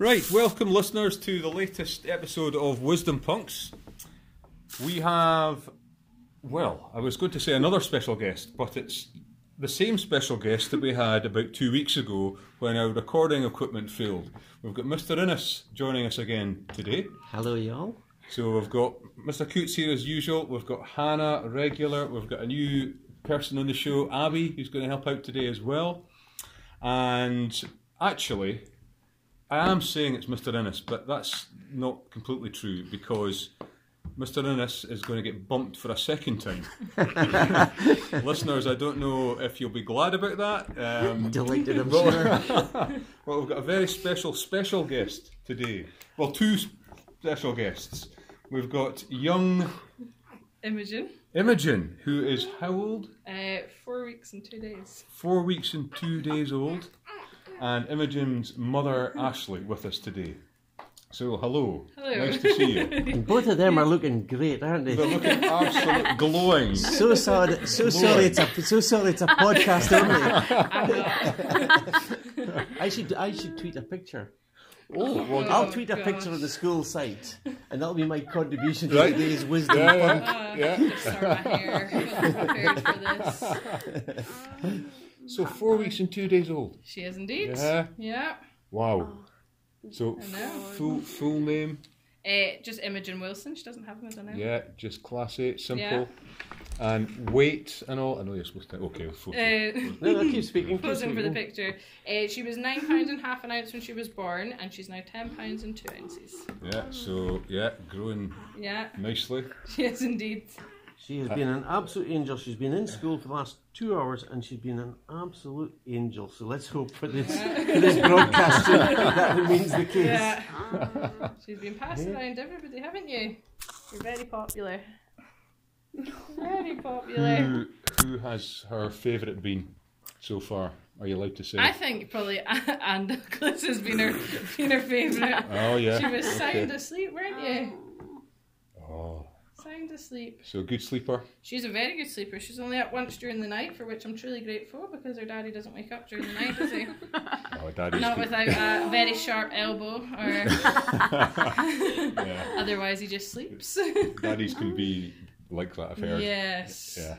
Right, welcome listeners to the latest episode of Wisdom Punks. We have, well, I was going to say another special guest, but it's the same special guest that we had about two weeks ago when our recording equipment failed. We've got Mr. Innes joining us again today. Hello, y'all. So we've got Mr. Coots here as usual. We've got Hannah, regular. We've got a new person on the show, Abby, who's going to help out today as well. And actually, I am saying it's Mr. Innes, but that's not completely true because Mr. Innes is going to get bumped for a second time. Listeners, I don't know if you'll be glad about that. Um, Delighted, I'm well, sure. well, we've got a very special, special guest today. Well, two special guests. We've got young Imogen. Imogen, who is how old? Uh, four weeks and two days. Four weeks and two days old. And Imogen's mother, Ashley, with us today. So, hello. Hello. Nice to see you. And both of them are looking great, aren't they? They're looking absolutely glowing. So sorry, so sorry, it's a so sorry, it's a podcast only. I should I should tweet a picture. Oh, well, I'll Oh, tweet a picture on the school site, and that'll be my contribution to Right. today's wisdom. yeah, Punk. Uh, yeah, Just start my hair. Wasn't prepared for this. yeah. So, four weeks and two days old. She is indeed. Yeah. Yeah. Wow. So, full full name? Uh, just Imogen Wilson. She doesn't have them as a name. Yeah, just class eight, simple. Yeah. And weight and all. I know you're supposed to. Okay, photo. Uh, No, no, keep speaking. Keep posing for the picture. Uh, she was nine pounds and half an ounce when she was born, and she's now ten pounds and two ounces. yeah. So yeah, growing Yeah, nicely. she is indeed. She has been an absolute angel. She's been in school for the last two hours, and she's been an absolute angel. So let's hope for this for this broadcast that remains the case. Yeah. She's been passed around everybody, haven't you? You're very popular. Very popular. Who who has her favourite been so far? Are you allowed to say? I think probably Anne Douglas has been her been her favourite. oh yeah. She was sound asleep, weren't you? Oh. Sound asleep. so a good sleeper. She's a very good sleeper. She's only up once during the night, for which I'm truly grateful because her daddy doesn't wake up during the night, does he? Oh, daddy's Not good. without a very sharp elbow, or yeah, otherwise he just sleeps. daddies can be like that. I've heard. yes. Yeah.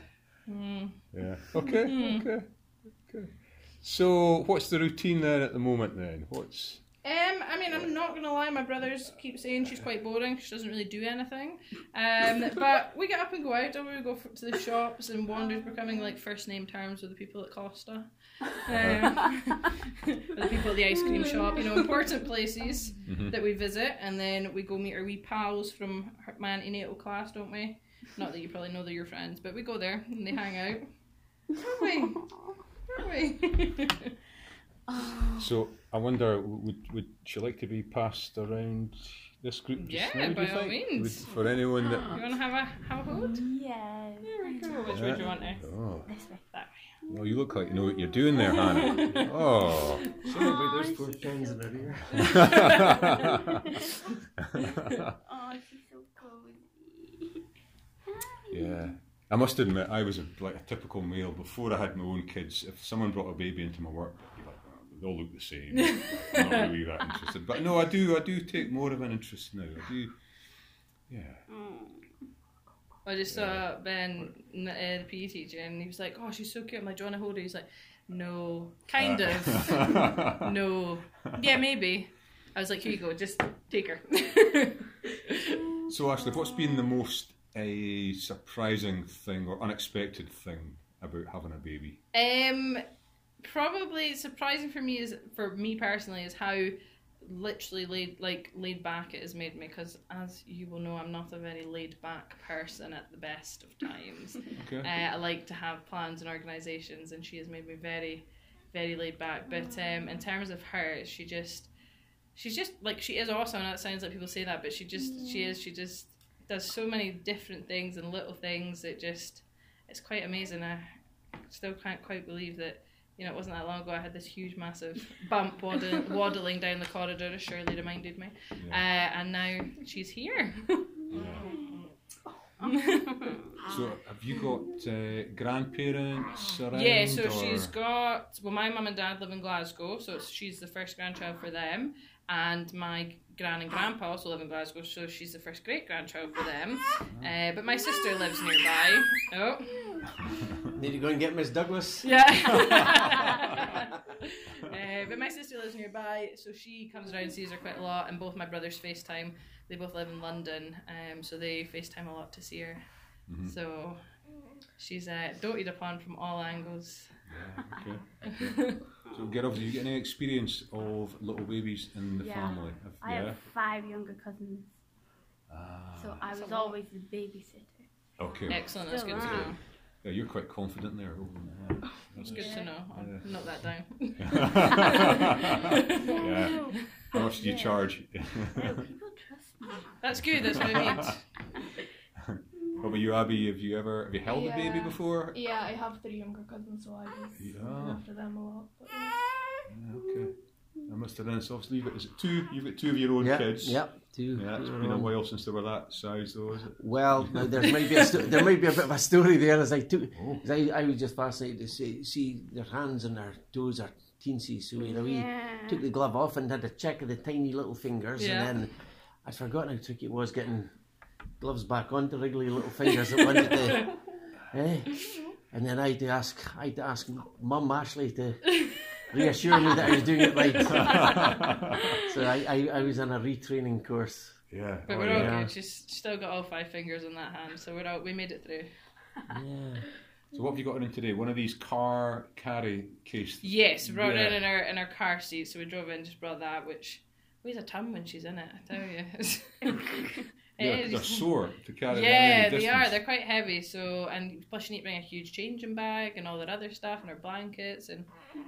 Mm. Yeah. Okay. Okay. Okay. So, what's the routine then at the moment? Then, what's Um, I mean, I'm not gonna lie. My brothers keep saying she's quite boring. She doesn't really do anything. Um, but we get up and go out. Don't we? We go f- to the shops and wanders, becoming like first name terms with the people at Costa, um, the people at the ice cream shop. You know, important places that we visit, and then we go meet our wee pals from her- my antenatal class, don't we? Not that you probably know they're your friends, but we go there and they hang out. Don't we? Don't we? so? I wonder, would would she like to be passed around this group? Just Yeah, now, by all think? means. Would- for anyone that. you want to have a have a hold? Yes. There we go. Which way do you want to? Oh, This way. That way. well, you look like you know what you're doing there, Hannah. Oh. Somebody, there's four pens in her ear. Oh, she's so cozy. Yeah. I must admit, I was a, like a typical male before I had my own kids. If someone brought a baby into my work, I'd be like, oh, they all look the same. I'm not really that interested. But no, I do. I do take more of an interest now. I do. Yeah. I just saw Ben, uh, the PE teacher, and he was like, "Oh, she's so cute." I'm like, "Do you want to hold her?" He's like, "No, kind of, no, yeah, maybe." I was like, "Here you go, just take her." So, Ashley, what's been the most uh, surprising thing or unexpected thing about having a baby? Um, probably surprising for me is for me personally is how literally laid like laid back it has made me because as you will know I'm not a very laid back person at the best of times. Okay. uh, I like to have plans and organizations, and she has made me very, very laid back. But um, in terms of her, she just she's just like she is awesome. And it sounds like people say that, but she just she is she just does so many different things and little things. It just it's quite amazing. I still can't quite believe that you know it wasn't that long ago. I had this huge, massive bump waddling, waddling down the corridor, as Shirley reminded me, uh, and now she's here. So have you got uh, grandparents around? Yeah, so or- she's got. Well, my mum and dad live in Glasgow, so she's the first grandchild for them. And my gran and grandpa also live in Glasgow, so she's the first great grandchild for them. Uh, but my sister lives nearby. Oh, Need to go and get Miss Douglas. yeah. uh, but my sister lives nearby, so she comes around and sees her quite a lot. And both my brothers FaceTime. They both live in London, um, so they FaceTime a lot to see her. Mm-hmm. So she's uh, doted upon from all angles. Okay. okay. So, girls, do you get any experience of little babies in the Yeah. family? Have- I yeah. have five younger cousins, Ah, so I was always the babysitter. okay. Excellent, that's good to know. Yeah, you're quite confident there. Oh, yeah. It's good to know. I'll Yeah. note that down. yeah. How much do you Yeah. charge? No, people trust me. That's good. That's what I need. what about you, Abby? Have you ever have you held a baby before? Yeah, I have three younger cousins, so I just Yeah. look after them a lot. But, yeah. Yeah, okay. I must have done. So obviously, you've got, is it two? You've got two of your own Yeah, kids. yep. Two. Yeah, it's been a around. while since they were that size, though, is it? Well, now there might be a sto- there might be a bit of a story there. As I took, Oh. as I, I was just fascinated to see see their hands and their toes are teensy. So you know, we Yeah. took the glove off and had a check of the tiny little fingers, Yeah. and then I'd forgotten how tricky it was getting gloves back onto wriggly little fingers that wanted to. eh? And then I had to ask, I had to ask Mum Ashley to reassure me that I was doing it right. so I, I, I was on a retraining course. Yeah. But oh, we're yeah. all yeah. good. She's still got all five fingers in that hand, so we're all, we made it through. Yeah. So what have you got in today? One of these car carry case. Yes, we brought Yeah. it in in our in our car seat, so we drove in, just brought that, which weighs a ton when she's in it. I tell you, Yeah, they're sore to carry. Yeah, they are. They're quite heavy. So, and plus you need to bring a huge changing bag and all that other stuff, and her blankets, and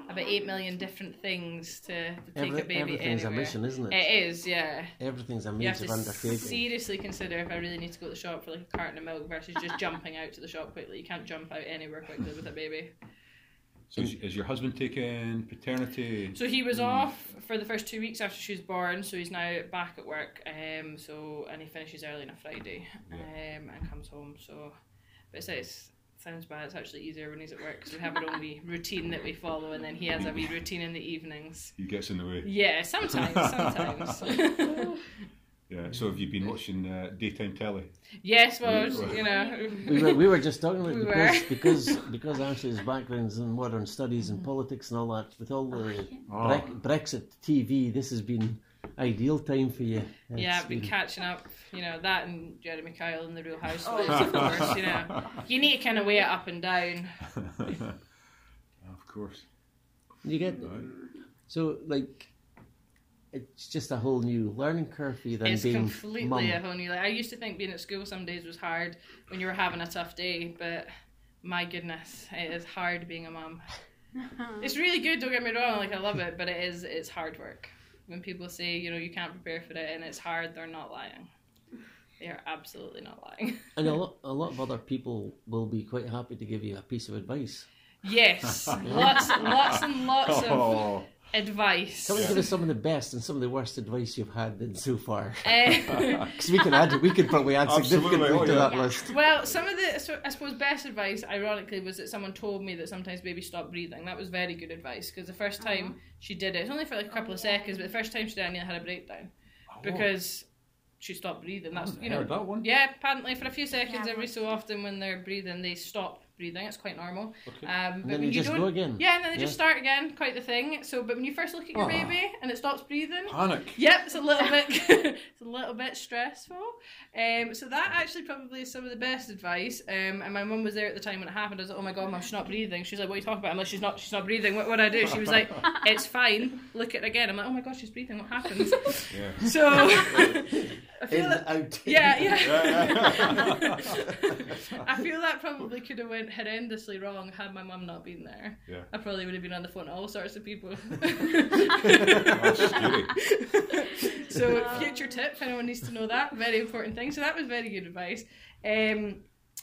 about eight million different things to, to take Every, a baby everything's anywhere. a mission, isn't it? It is, yeah. Everything's a You have to undertaking. seriously consider if I really need to go to the shop for like a carton of milk versus just jumping out to the shop quickly. You can't jump out anywhere quickly with a baby. So is, is your husband taking paternity? So he was off for the first two weeks after she was born, so he's now back at work. Um, so and he finishes early on a Friday, um, and comes home. So, but it's, it's sounds bad. It's actually easier when he's at work because we have our own wee routine that we follow, and then he has a wee routine in the evenings. He gets in the way. Yeah, sometimes, sometimes. Yeah. So have you been watching uh, daytime telly? yes, well, you know. we were, we were just talking about We it were. because because because Ashley's background's in modern studies and politics and all that. With all the Oh. Brec- Brexit TV, this has been ideal time for you. Yeah, I've been been- catching up. You know that and Jeremy Kyle and the Real Housewives, of course. You know, you need to kind of weigh it up and down. of course. You get Right. so like it's just a whole new learning curve for you than it's being completely mum. It's completely a whole new. Like I used to think being at school some days was hard when you were having a tough day, but my goodness, it is hard being a mum. It's really good. Don't get me wrong. Like I love it, but it is. It's hard work. When people say you know you can't prepare for it and it's hard, they're not lying. They are absolutely not lying. And a lot, a lot of other people will be quite happy to give you a piece of advice. Yes, lots, lots and lots of Oh, advice. Come and give us some of the best and some of the worst advice you've had then so far. Uh, Because we can add, we could probably add Absolutely, significantly oh, to yeah. that list. Well, some of the, so I suppose, best advice, ironically, was that someone told me that sometimes babies stop breathing. That was very good advice because the first time she did it, it was only for like a couple of seconds, but the first time she did it, I nearly had a breakdown because she stopped breathing. That's you know, heard that one. yeah. Apparently, for a few seconds Yeah, every so often when they're breathing, they stop breathing. It's quite normal. Okay. Um, but then when you just don't, go again. Yeah, and then they just start again. Quite the thing. So, but when you first look at your Ah. baby and it stops breathing, Panic. Yep, it's a little bit it's a little bit stressful. Um, so that actually probably is some of the best advice. Um, and my mum was there at the time when it happened. I was like, "Oh my god, mum, she's not breathing." She's like, "What are you talking about?" I'm like, "She's not, she's not breathing. What would I do?" She was like, "It's fine. Look at it again." I'm like, "Oh my god, she's breathing. What happened?" Yeah. So I feel In, that. out. Yeah, yeah. Yeah, I feel that probably could have went horrendously wrong had my mum not been there. Yeah. I probably would have been on the phone to all sorts of people. That's scary. so future tip if anyone needs to know that very important thing. So that was very good advice. Um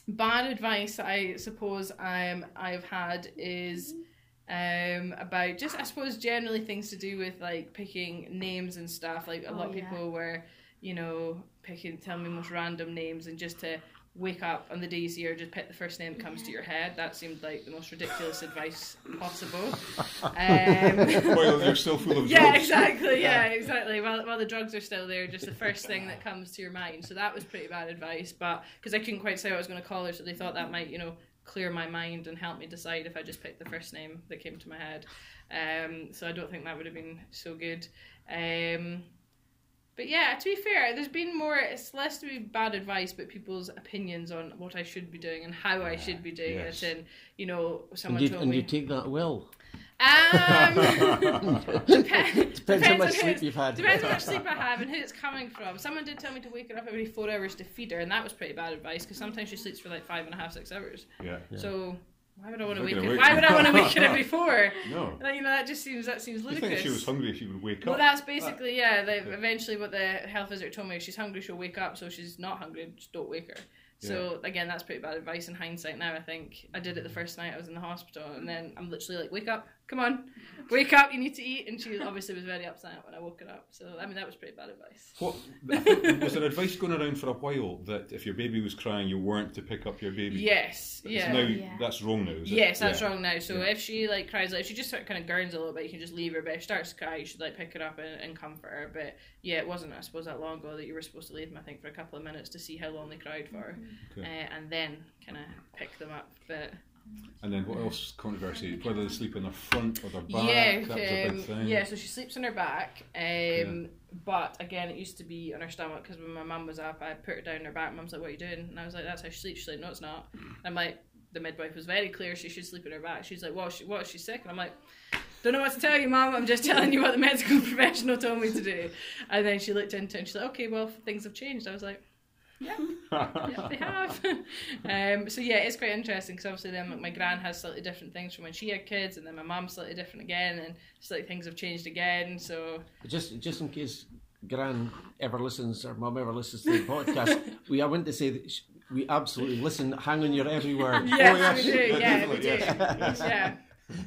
bad advice i suppose um i've had is um about just i suppose generally things to do with like picking names and stuff. Like a Oh, lot of yeah. people were you know picking telling me most random names and just to wake up on the day you see her, just pick the first name that comes to your head. That seemed like the most ridiculous advice possible. Um, While you're still full of yeah, drugs. exactly. Yeah, exactly. While, while the drugs are still there, just the first thing that comes to your mind. So that was pretty bad advice. But because I couldn't quite say what I was going to call her, so they thought that might, you know, clear my mind and help me decide if I just picked the first name that came to my head. Um, so I don't think that would have been so good. Um, but yeah, to be fair, there's been more. It's less to be bad advice, but people's opinions on what I should be doing and how I should be doing yes. it. And you know, And someone you, told and me. you take that well. Um, depends, Depends how much on who sleep you've had. Depends how much sleep I have and who it's coming from. Someone did tell me to wake her up every four hours to feed her, and that was pretty bad advice because sometimes she sleeps for like five and a half, six hours. Yeah. So why would I want to wake wake Why would I want to wake her every four? No. You know, that just seems that seems You ludicrous. think if she was hungry, she would wake Well, up. Well, that's basically yeah. They, eventually, what the health visitor told me, if she's hungry, she'll wake up. So if she's not hungry, just don't wake her. So again, that's pretty bad advice in hindsight. Now I think I did it the first night I was in the hospital, and then I'm literally like, "Wake up, come on, wake up, you need to eat." And she obviously was very upset when I woke her up. So I mean, that was pretty bad advice. What, was there advice going around for a while that if your baby was crying, you weren't to pick up your baby? Yes, It's yeah. Now Yeah. that's wrong now. Is it? Yes, that's Yeah. wrong now. So Yeah. if she like cries, like if she just sort of kind of gurns a little bit, you can just leave her. But if she starts to cry, you should like pick her up and, and comfort her. But yeah, it wasn't I suppose that long ago that you were supposed to leave them. I think for a couple of minutes to see how long they cried for, Okay. uh, and then kind of pick them up. But And then what else controversy? Whether they sleep on their front or their back. yeah, that was a big thing. yeah. So she sleeps on her back. Um, But again, it used to be on her stomach because when my mum was up, I put her down on her back. Mum's like, "What are you doing?" And I was like, "That's how she sleeps." She's like, "No, it's not." And I'm like, "The midwife was very clear. She should sleep on her back." She's like, "What? She, what? She's sick?" And I'm like. Don't know what to tell you, Mum. I'm just telling you what the medical professional told me to do. And then she looked into it and she's like, okay, well, things have changed. I was like, yeah, yeah, they have. um, so yeah, it's quite interesting because obviously then like, my gran has slightly different things from when she had kids, and then my mum's slightly different again, and it's like things have changed again. So Just just in case Gran ever listens or Mum ever listens to the podcast, we I want to say that sh- we absolutely listen, hang on your every word. yes, yes, we do. yeah, Yeah, we do. yes. Yeah,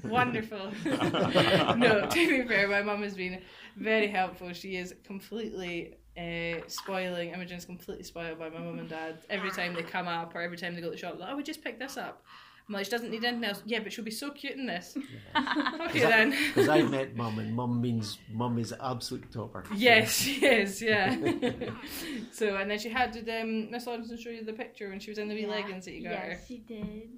wonderful. no, to be fair, my mum has been very helpful. She is completely. Uh, spoiling Imogen's completely spoiled by my mum and dad. Every time they come up or every time they go to the shop, like, oh, we just picked this up. I'm like, she doesn't need anything else. Yeah, but she'll be so cute in this. okay then. Because I've met Mum and Mum means Mum is absolute topper. Yes, she is. Yeah. so and then she had did um, Miss Lawrenson show you the picture when she was in the wee leggings that you got yes, her. she did.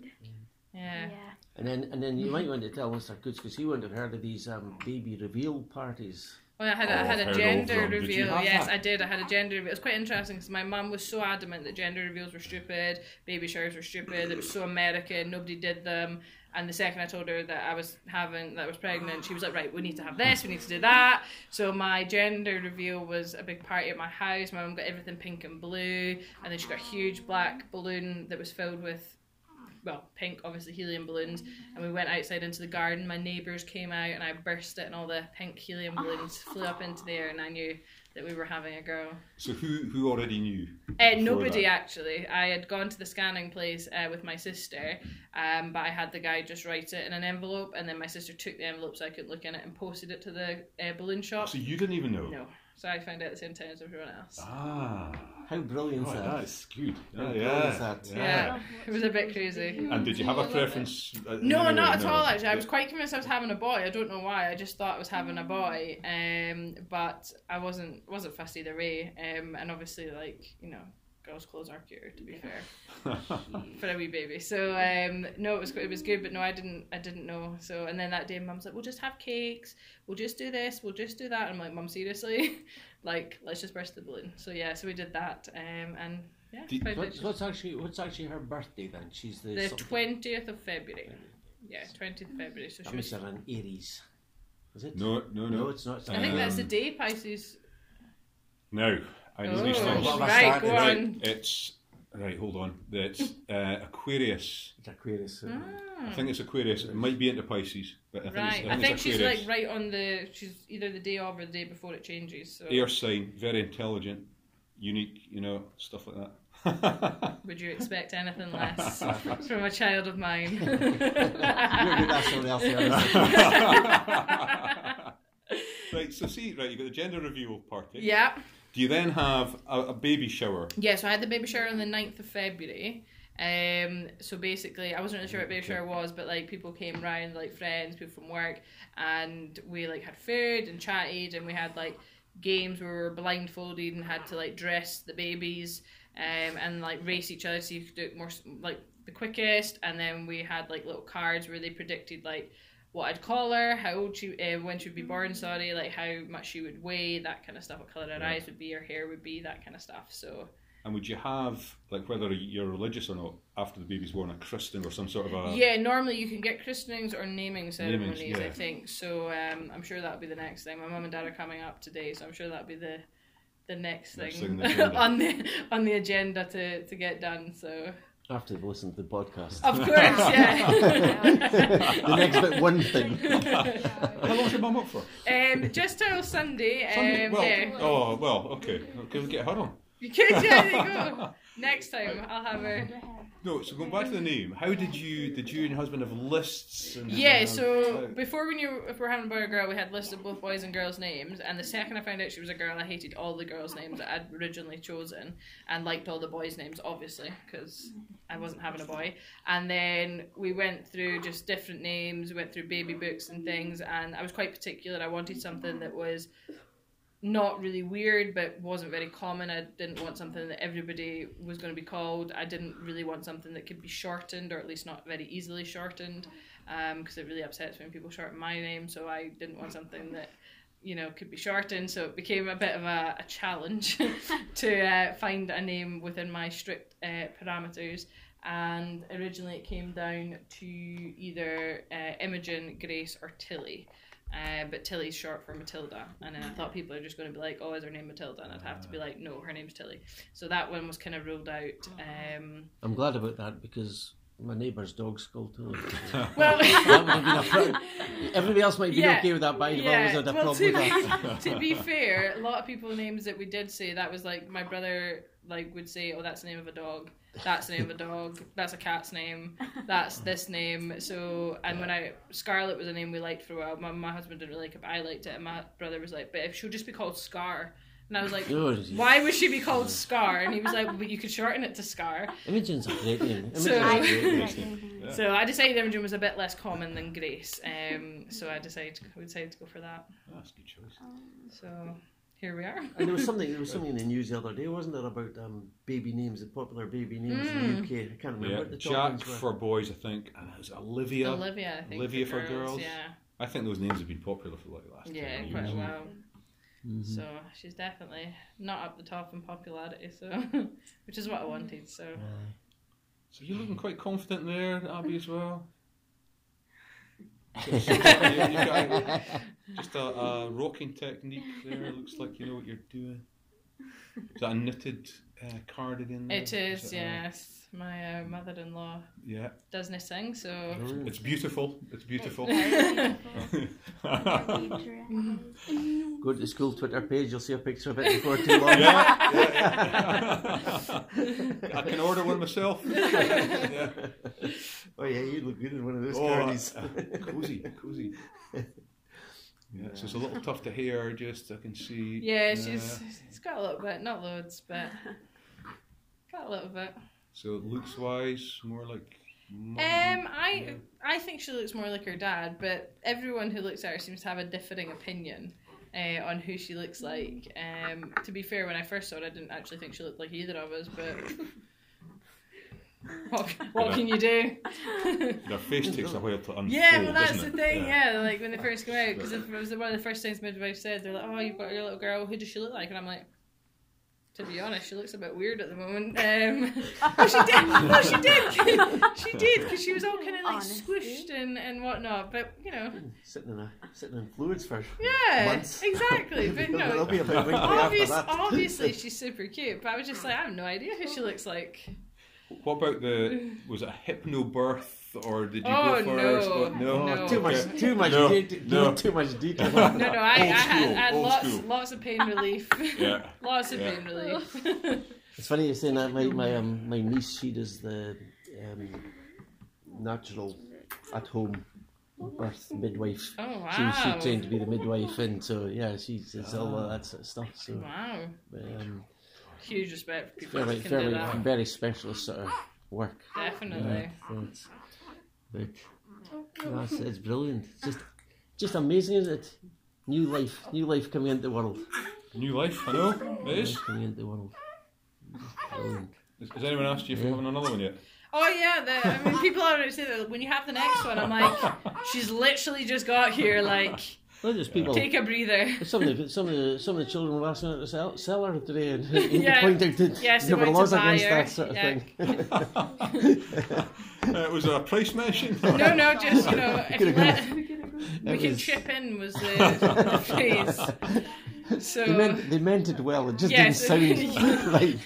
Yeah. Yeah. And then and then you might want to tell Mr. Coots because he wouldn't have heard of these um, baby reveal parties. Well, I had, Oh, a I had a oh, gender all. Did reveal. Yes, that? I did. I had a gender reveal. It was quite interesting because my mum was so adamant that gender reveals were stupid, baby showers were stupid. It was so American. Nobody did them. And the second I told her that I was having, that I was pregnant, she was like, right, we need to have this, we need to do that. So my gender reveal was a big party at my house. My mum got everything pink and blue, and then she got a huge black balloon that was filled with well, pink, obviously helium balloons, and we went outside into the garden. My neighbours came out, and I burst it, and all the pink helium balloons flew up into the air, and I knew that we were having a girl. So who who already knew? Uh, nobody that? actually. I had gone to the scanning place uh, with my sister, um, but I had the guy just write it in an envelope, and then my sister took the envelope so I couldn't look in it and posted it to the uh, balloon shop. So you didn't even know? No, so I found out at the same time as everyone else. Ah. How brilliant Oh, is that? that's good. How Yeah, is yeah. that? Yeah, it was a bit crazy. And did you have a preference? uh, No, not at No. all. Actually, I was quite convinced I was having a boy. I don't know why. I just thought I was having a boy, um, but I wasn't. wasn't fussed either way. Um, and obviously, like you know, girls' clothes are cuter. To be fair, for a wee baby. So um, no, it was it was good, but no, I didn't. I didn't know. So and then that day, Mum's like, "We'll just have cakes. We'll just do this. We'll just do that." And I'm like, "Mum, seriously? like, let's just burst the balloon." So yeah, so we did that. Um, and yeah, Did- quite What's, actually what's actually her birthday then? She's the, the twentieth of February. Yeah, twentieth of February. So That she must was. an Aries. Is it? No, no, no, no. it's not. It's I think that's the Um, day Pisces. Now, I know Oh, these things. What have I right, go Right, on. it's right. Hold on. It's uh, Aquarius. It's Aquarius. so- I think it's Aquarius. It might be into Pisces, but I think Right, it's, I I think it's she's Aquarius. like right on the. She's either the day of or the day before it changes. So Air sign, very intelligent, unique. You know, stuff like that. would you expect anything less from a child of mine? You're good at somebody else. there. right. So see, right, you got the gender reveal party. Eh? Yeah. Do you then have a, a baby shower? Yeah, so I had the baby shower on the 9th of February. Um, so basically, I wasn't really sure what baby shower was, but like people came round, like friends, people from work, and we like had food and chatted, and we had like games where we were blindfolded and had to like dress the babies, um, and like race each other to see who could do it more like the quickest, and then we had like little cards where they predicted like what I'd call her, how old she, uh, when she would be born, sorry, like how much she would weigh, that kind of stuff, what colour her Yeah. eyes would be, her hair would be, that kind of stuff. So. And would you have, like, whether you're religious or not, after the baby's born, a christening or some sort of a. Yeah, normally you can get christenings or naming ceremonies, yeah. I think. So um, I'm sure that'll be the next thing. My mum and dad are coming up today, so I'm sure that'll be the the next, Next thing, thing the on the on the agenda to, to get done. So After they've listened to the podcast. of course, yeah. the next bit, one thing. How long's your mum up for? um, just till Sunday. Sunday? Um, well, yeah, Oh, well, okay. Can we get her on? You could. Yeah, there you go. Next time I'll have a. No, so going back to the name, how did you did you and your husband have lists? And Yeah, have- so before we knew if we were having a boy or girl, we had lists of both boys and girls' names. And the second I found out she was a girl, I hated all the girls' names that I'd originally chosen and liked all the boys' names, obviously, because I wasn't having a boy. And then we went through just different names, we went through baby books and things, and I was quite particular. I wanted something that was not really weird but wasn't very common. I didn't want something that everybody was going to be called. I didn't really want something that could be shortened or at least not very easily shortened because it really upsets when people shorten my name. So I didn't want something that you know could be shortened. So it became a bit of a, a challenge to uh, find a name within my strict uh, parameters. And originally it came down to either uh, Imogen, Grace, or Tilly. Uh, but Tilly's short for Matilda, and then I thought people are just going to be like, "Oh, is her name Matilda?" And I'd have to be like, "No, her name's Tilly." So that one was kind of ruled out. Um, I'm glad about that because my neighbour's dog's called Tilly. well, that would have been. Everybody else might be Yeah. okay with that, but I've always had a well, problem to, with that. be, to be fair, a lot of people names that we did say that was like my brother like would say, "Oh, that's the name of a dog. That's the name of a dog. That's a cat's name. That's this name." So, and when I Scarlet was a name we liked for a while. My, my husband didn't really like it, but I liked it, and my brother was like, "But if she'll just be called Scar." And I was like, Oh, why would she be called Scar? And he was like, but you could shorten it to Scar. Imogen's a great name. Imogen's So- a great name. Yeah. So I decided Imogen was a bit less common than Grace. Um, so I decided we decided to go for that. That's a good choice. So here we are. And there was something there was something in the news the other day, wasn't there, about um, baby names, the popular baby names in the UK. I can't remember Yeah, what the top Jack ones were. for boys, I think, and it was Olivia. Olivia, I think. Olivia for girls? Yeah, I think those names have been popular for like the last yeah, 10 quite years. a while. Mhm. So she's definitely not up the top in popularity. So, which is what I wanted. So So you're looking quite confident there, Abby, as well. Just a, a rocking technique there. Looks like you know what you're doing. Is that a knitted uh, cardigan? There? it is. it, uh, Yes, my uh, mother-in-law yeah, doesn't sing. So Brilliant. it's beautiful. It's beautiful. Go to the school Twitter page, you'll see a picture of it before too long. yeah, yeah, yeah. I can order one myself. Yeah. Oh yeah, you look good in one of those Oh, cardies. uh, cozy, cozy. Yeah, so it's a little tough to hear. Just I can see. yeah, she's she's got a little bit, not loads, but got a little bit. So looks wise, more like. mum. Um, I I think she looks more like her dad, but everyone who looks at her seems to have a differing opinion uh, on who she looks like. Um, to be fair, when I first saw her, I didn't actually think she looked like either of us, but what, what can you do? Their face takes a while to unfold. yeah, well, that's the thing. Yeah. like when they first come out, because it was one of the first things midwife said. They're like, "Oh, you've got your little girl. Who does she look like?" And I'm like. To be honest, she looks a bit weird at the moment. Um, oh, she did. Oh, she did. she did because she was all kind of like Honesty. squished and, and whatnot. But you know, sitting in a sitting in fluids for yeah, months. exactly. But no, be about wrinkly obvious, obviously she's super cute. But I was just like, I have no idea who she looks like. What about the? Was it a hypno birth or did you Oh, go first? no. What- no, No. Too much, too much, No, de- no. too much detail. No, no, I, I had, I had lots, school. lots of pain relief. Yeah. lots of Yeah. pain relief. It's funny you're saying that. My my um, my niece, she does the um, natural at home birth midwife. Oh She, wow! she trained to be the midwife, and so yeah, she's it's all that sort of stuff. So Wow! um, Huge respect for people very, that can very, do that. very specialist sort of work. Definitely. So it's- but no, it's, it's brilliant. It's just, just amazing, isn't it? New life, new life coming into the world. New life, I know. It is. Life coming into the world. Brilliant. Has has anyone asked you if you're having another one yet? Oh yeah, the, I mean, people already say that when you have the next one, I'm like, she's literally just got here. Like, Well, there's people. take a breather. Some of the some of the some of the children were asking her to sell, sell her today, and you Yeah. point out that Yes, they there were went to laws against her. that sort of Yeah. thing. Uh, was there a price mention? No, no, just you know, if you Could've let, we That can was- chip in was the, the phrase. So They meant they meant it well. It just Yes. didn't sound right.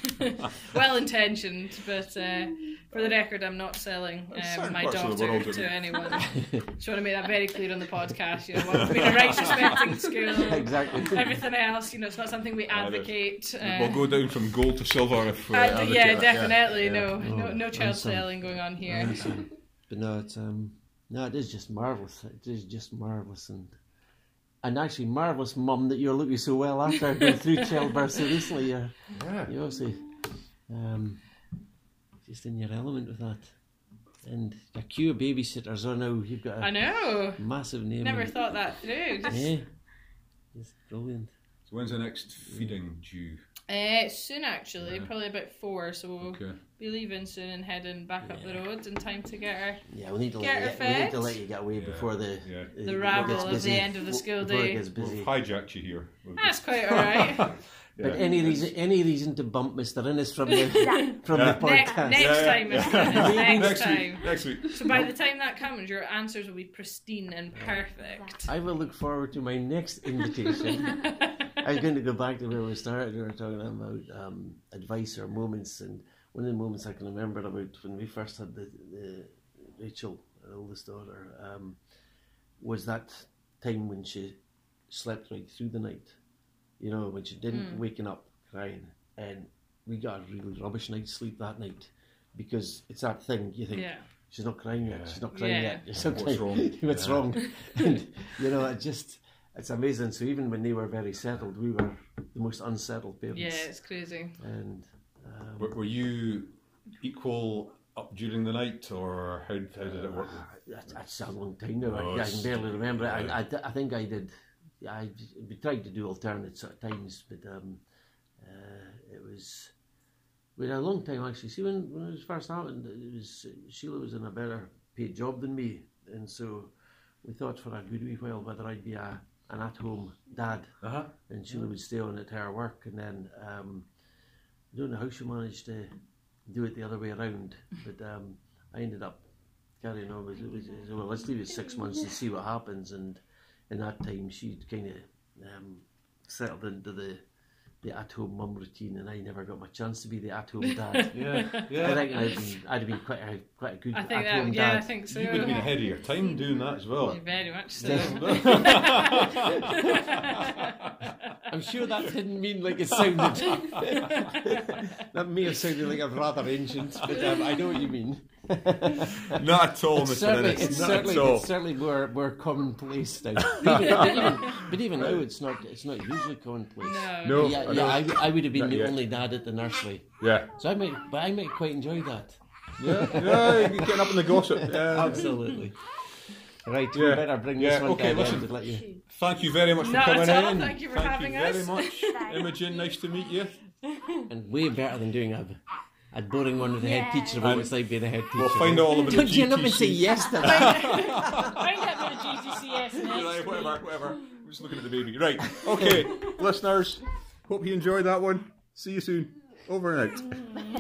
well intentioned, but uh, for the record, I'm not selling um, my parts of the daughter to anyone. Just want to make that very clear on the podcast. You know, we've been a rights respecting school. exactly. Everything else, you know, it's not something we Yeah, it is. advocate. Uh, we'll go down from gold to silver if we uh, yeah, definitely. yeah. No, no, Oh, no child awesome. selling going on here. Awesome. But no, it's um no, it is just marvelous. It is just marvelous and and actually marvelous mum that you're looking so well after going through childbirth so recently. You're, Yeah. you obviously um just in your element with that. And a queue of babysitters. are now. you've got a I know. massive name. Never and- thought that through. Just, Yeah. It's brilliant. So when's the next feeding due? Uh, soon, actually, Yeah. probably about four. So we'll Okay. be leaving soon and heading back up the road in time to get her. Yeah, we need to Get let her you, we need to let you get away Yeah, before the yeah. The it rabble gets of the busy. end of the school Before day. gets busy. We've hijacked you here. We've That's just- quite alright. But Yeah. any reason, any reason to bump Mister Innes from the from Yeah. the Ne- podcast? next Yeah, yeah, time, yeah. Mr. next, next time. week. Next week. So by the time that comes, your answers will be pristine and perfect. I will look forward to my next invitation. I was going to go back to where we started. We were talking about um, advice or moments, and one of the moments I can remember about when we first had the, the Rachel, our oldest daughter, um, was that time when she slept right through the night. You know, when she didn't Mm. waking up crying, and we got a really rubbish night's sleep that night because it's that thing you think yeah. she's not crying yet. Yeah. She's not crying Yeah. yet. She's not What's wrong? What's wrong? and you know, it just it's amazing. So even when they were very settled, we were the most unsettled parents. Yeah, it's crazy. And um, Were, were you equal up during the night, or how, how did it work? that's, that's a long time now. Oh, I, I can barely remember it. yeah. I, I, I think I did. Yeah, I we tried to do alternate sort of times, but um, uh, it was. We had a long time actually. See, when, when it was first happened, it was Sheila was in a better paid job than me, and so we thought for a good wee while whether I'd be a, an at-home dad Uh huh. and Sheila would stay on at her work, and then um, I don't know how she managed to do it the other way around, but um, I ended up carrying on with it. Was, well, let's leave it six months and see what happens, and in that time she'd kind of um, settled into the the at-home mum routine, and I never got my chance to be the at-home dad. Yeah. I Yeah. think I'd been, I'd have been quite a, quite a good I think at-home that, yeah, I think so. You would have been ahead of your time doing that as well. Very much so. I'm sure that didn't mean like it sounded. that may have sounded like I'm rather ancient, but um, I know what you mean. Not at all, It's Mr. certainly, it's Not certainly, at all. it's certainly more, more commonplace now. Even, even, but even now, it's not, it's not usually commonplace. No. No. yeah, I yeah. I, would- I would have been Not the yet. only dad at the nursery, Yeah. so I might, but I might quite enjoy that. Yeah. Yeah. You're getting up in the gossip. Yeah. Absolutely. Right, we Yeah. better bring Yeah, this one okay, down listen. let you. Thank you very much for Not coming in. thank you for having you us. very much, Imogen. Nice to meet you. And way better than doing a, a boring one with a head Yeah. teacher about what it's like being a head teacher. We'll find out all about the Don't you not say GTC. yes to that? Find out the GGCS next Right, week. whatever, whatever. I'm just looking at the baby. Right. Okay, listeners. Hope you enjoyed that one. See you soon. Over and out.